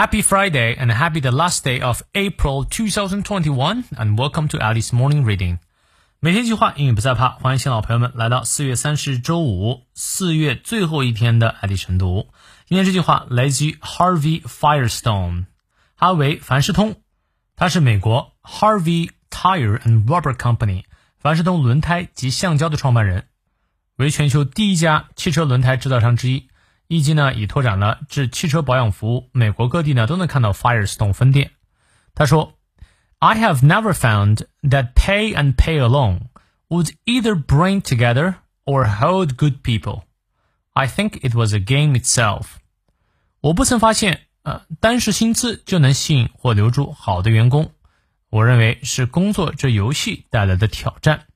Happy Friday and happy the last day of April 2021 and welcome to Alice Morning Reading。每天一句话，英语不再怕。欢迎新老朋友们来到四月三十日周五，四月最后一天的爱迪晨读。今天这句话来自于 Harvey Firestone，哈维凡士通，他是美国 Harvey Tire and Rubber Company 凡士通轮胎及橡胶的创办人，为全球第一家汽车轮胎制造商之一。一机呢已拓展了至汽车保养服务，美国各地呢都能看到 Firestone 分店。他说：“I have never found that pay and pay alone would either bring together or hold good people. I think it was a game itself.” 我不曾发现，呃，单是薪资就能吸引或留住好的员工。我认为是工作这游戏带来的挑战。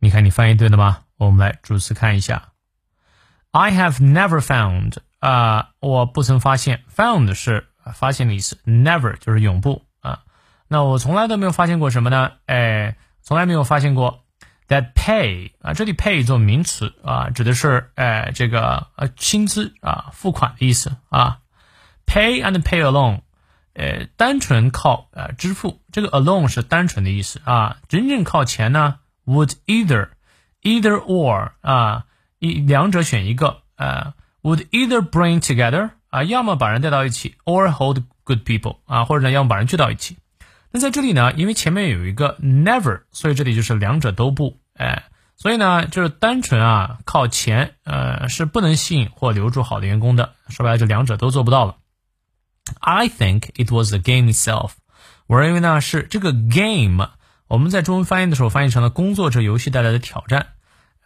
你看，你翻译对了吗？我们来逐词看一下。I have never found 啊，我不曾发现。Found 是发现的意思，never 就是永不啊。那我从来都没有发现过什么呢？哎，从来没有发现过 that pay 啊，这里 pay 做名词啊，指的是哎这个呃薪资啊付款的意思啊。Pay and pay alone，呃，单纯靠呃支付，这个 alone 是单纯的意思啊。真正靠钱呢，would either either or 啊。一两者选一个，呃，would either bring together 啊，要么把人带到一起，or hold good people 啊，或者呢，要么把人聚到一起。那在这里呢，因为前面有一个 never，所以这里就是两者都不，哎，所以呢，就是单纯啊靠钱，呃，是不能吸引或留住好的员工的。说白了，就两者都做不到了。I think it was the game itself。我认为呢是这个 game，我们在中文翻译的时候翻译成了工作者游戏带来的挑战。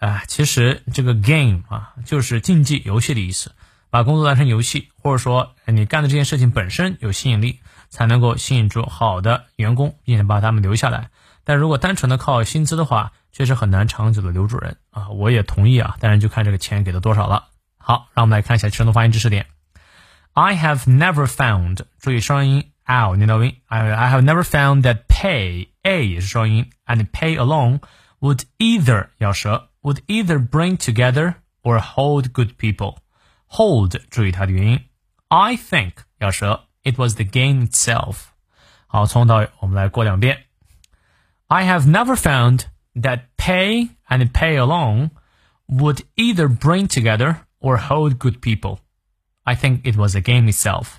啊，其实这个 game 啊，就是竞技游戏的意思。把工作当成游戏，或者说你干的这件事情本身有吸引力，才能够吸引住好的员工，并且把他们留下来。但如果单纯的靠薪资的话，确实很难长久的留住人啊。我也同意啊，当然就看这个钱给的多少了。好，让我们来看一下成都发音知识点。I have never found，注意双音 l 念到音。I I have never found that pay a 也是双音，and pay alone would either 咬舌。would either bring together or hold good people. Hold 注意它的元音。I think 要舌，it was the game itself。好，从头到尾我们来过两遍。I have never found that pay and pay alone would either bring together or hold good people. I think it was the game itself.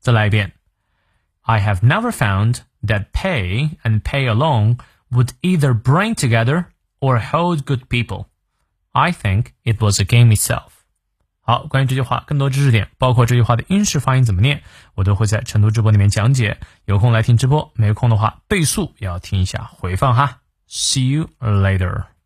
再来一遍。I have never found that pay and pay alone would either bring together or hold good people. I think it was a game itself. 好，关于这句话更多知识点，包括这句话的英式发音怎么念，我都会在成都直播里面讲解。有空来听直播，没空的话背诵也要听一下回放哈。See you later.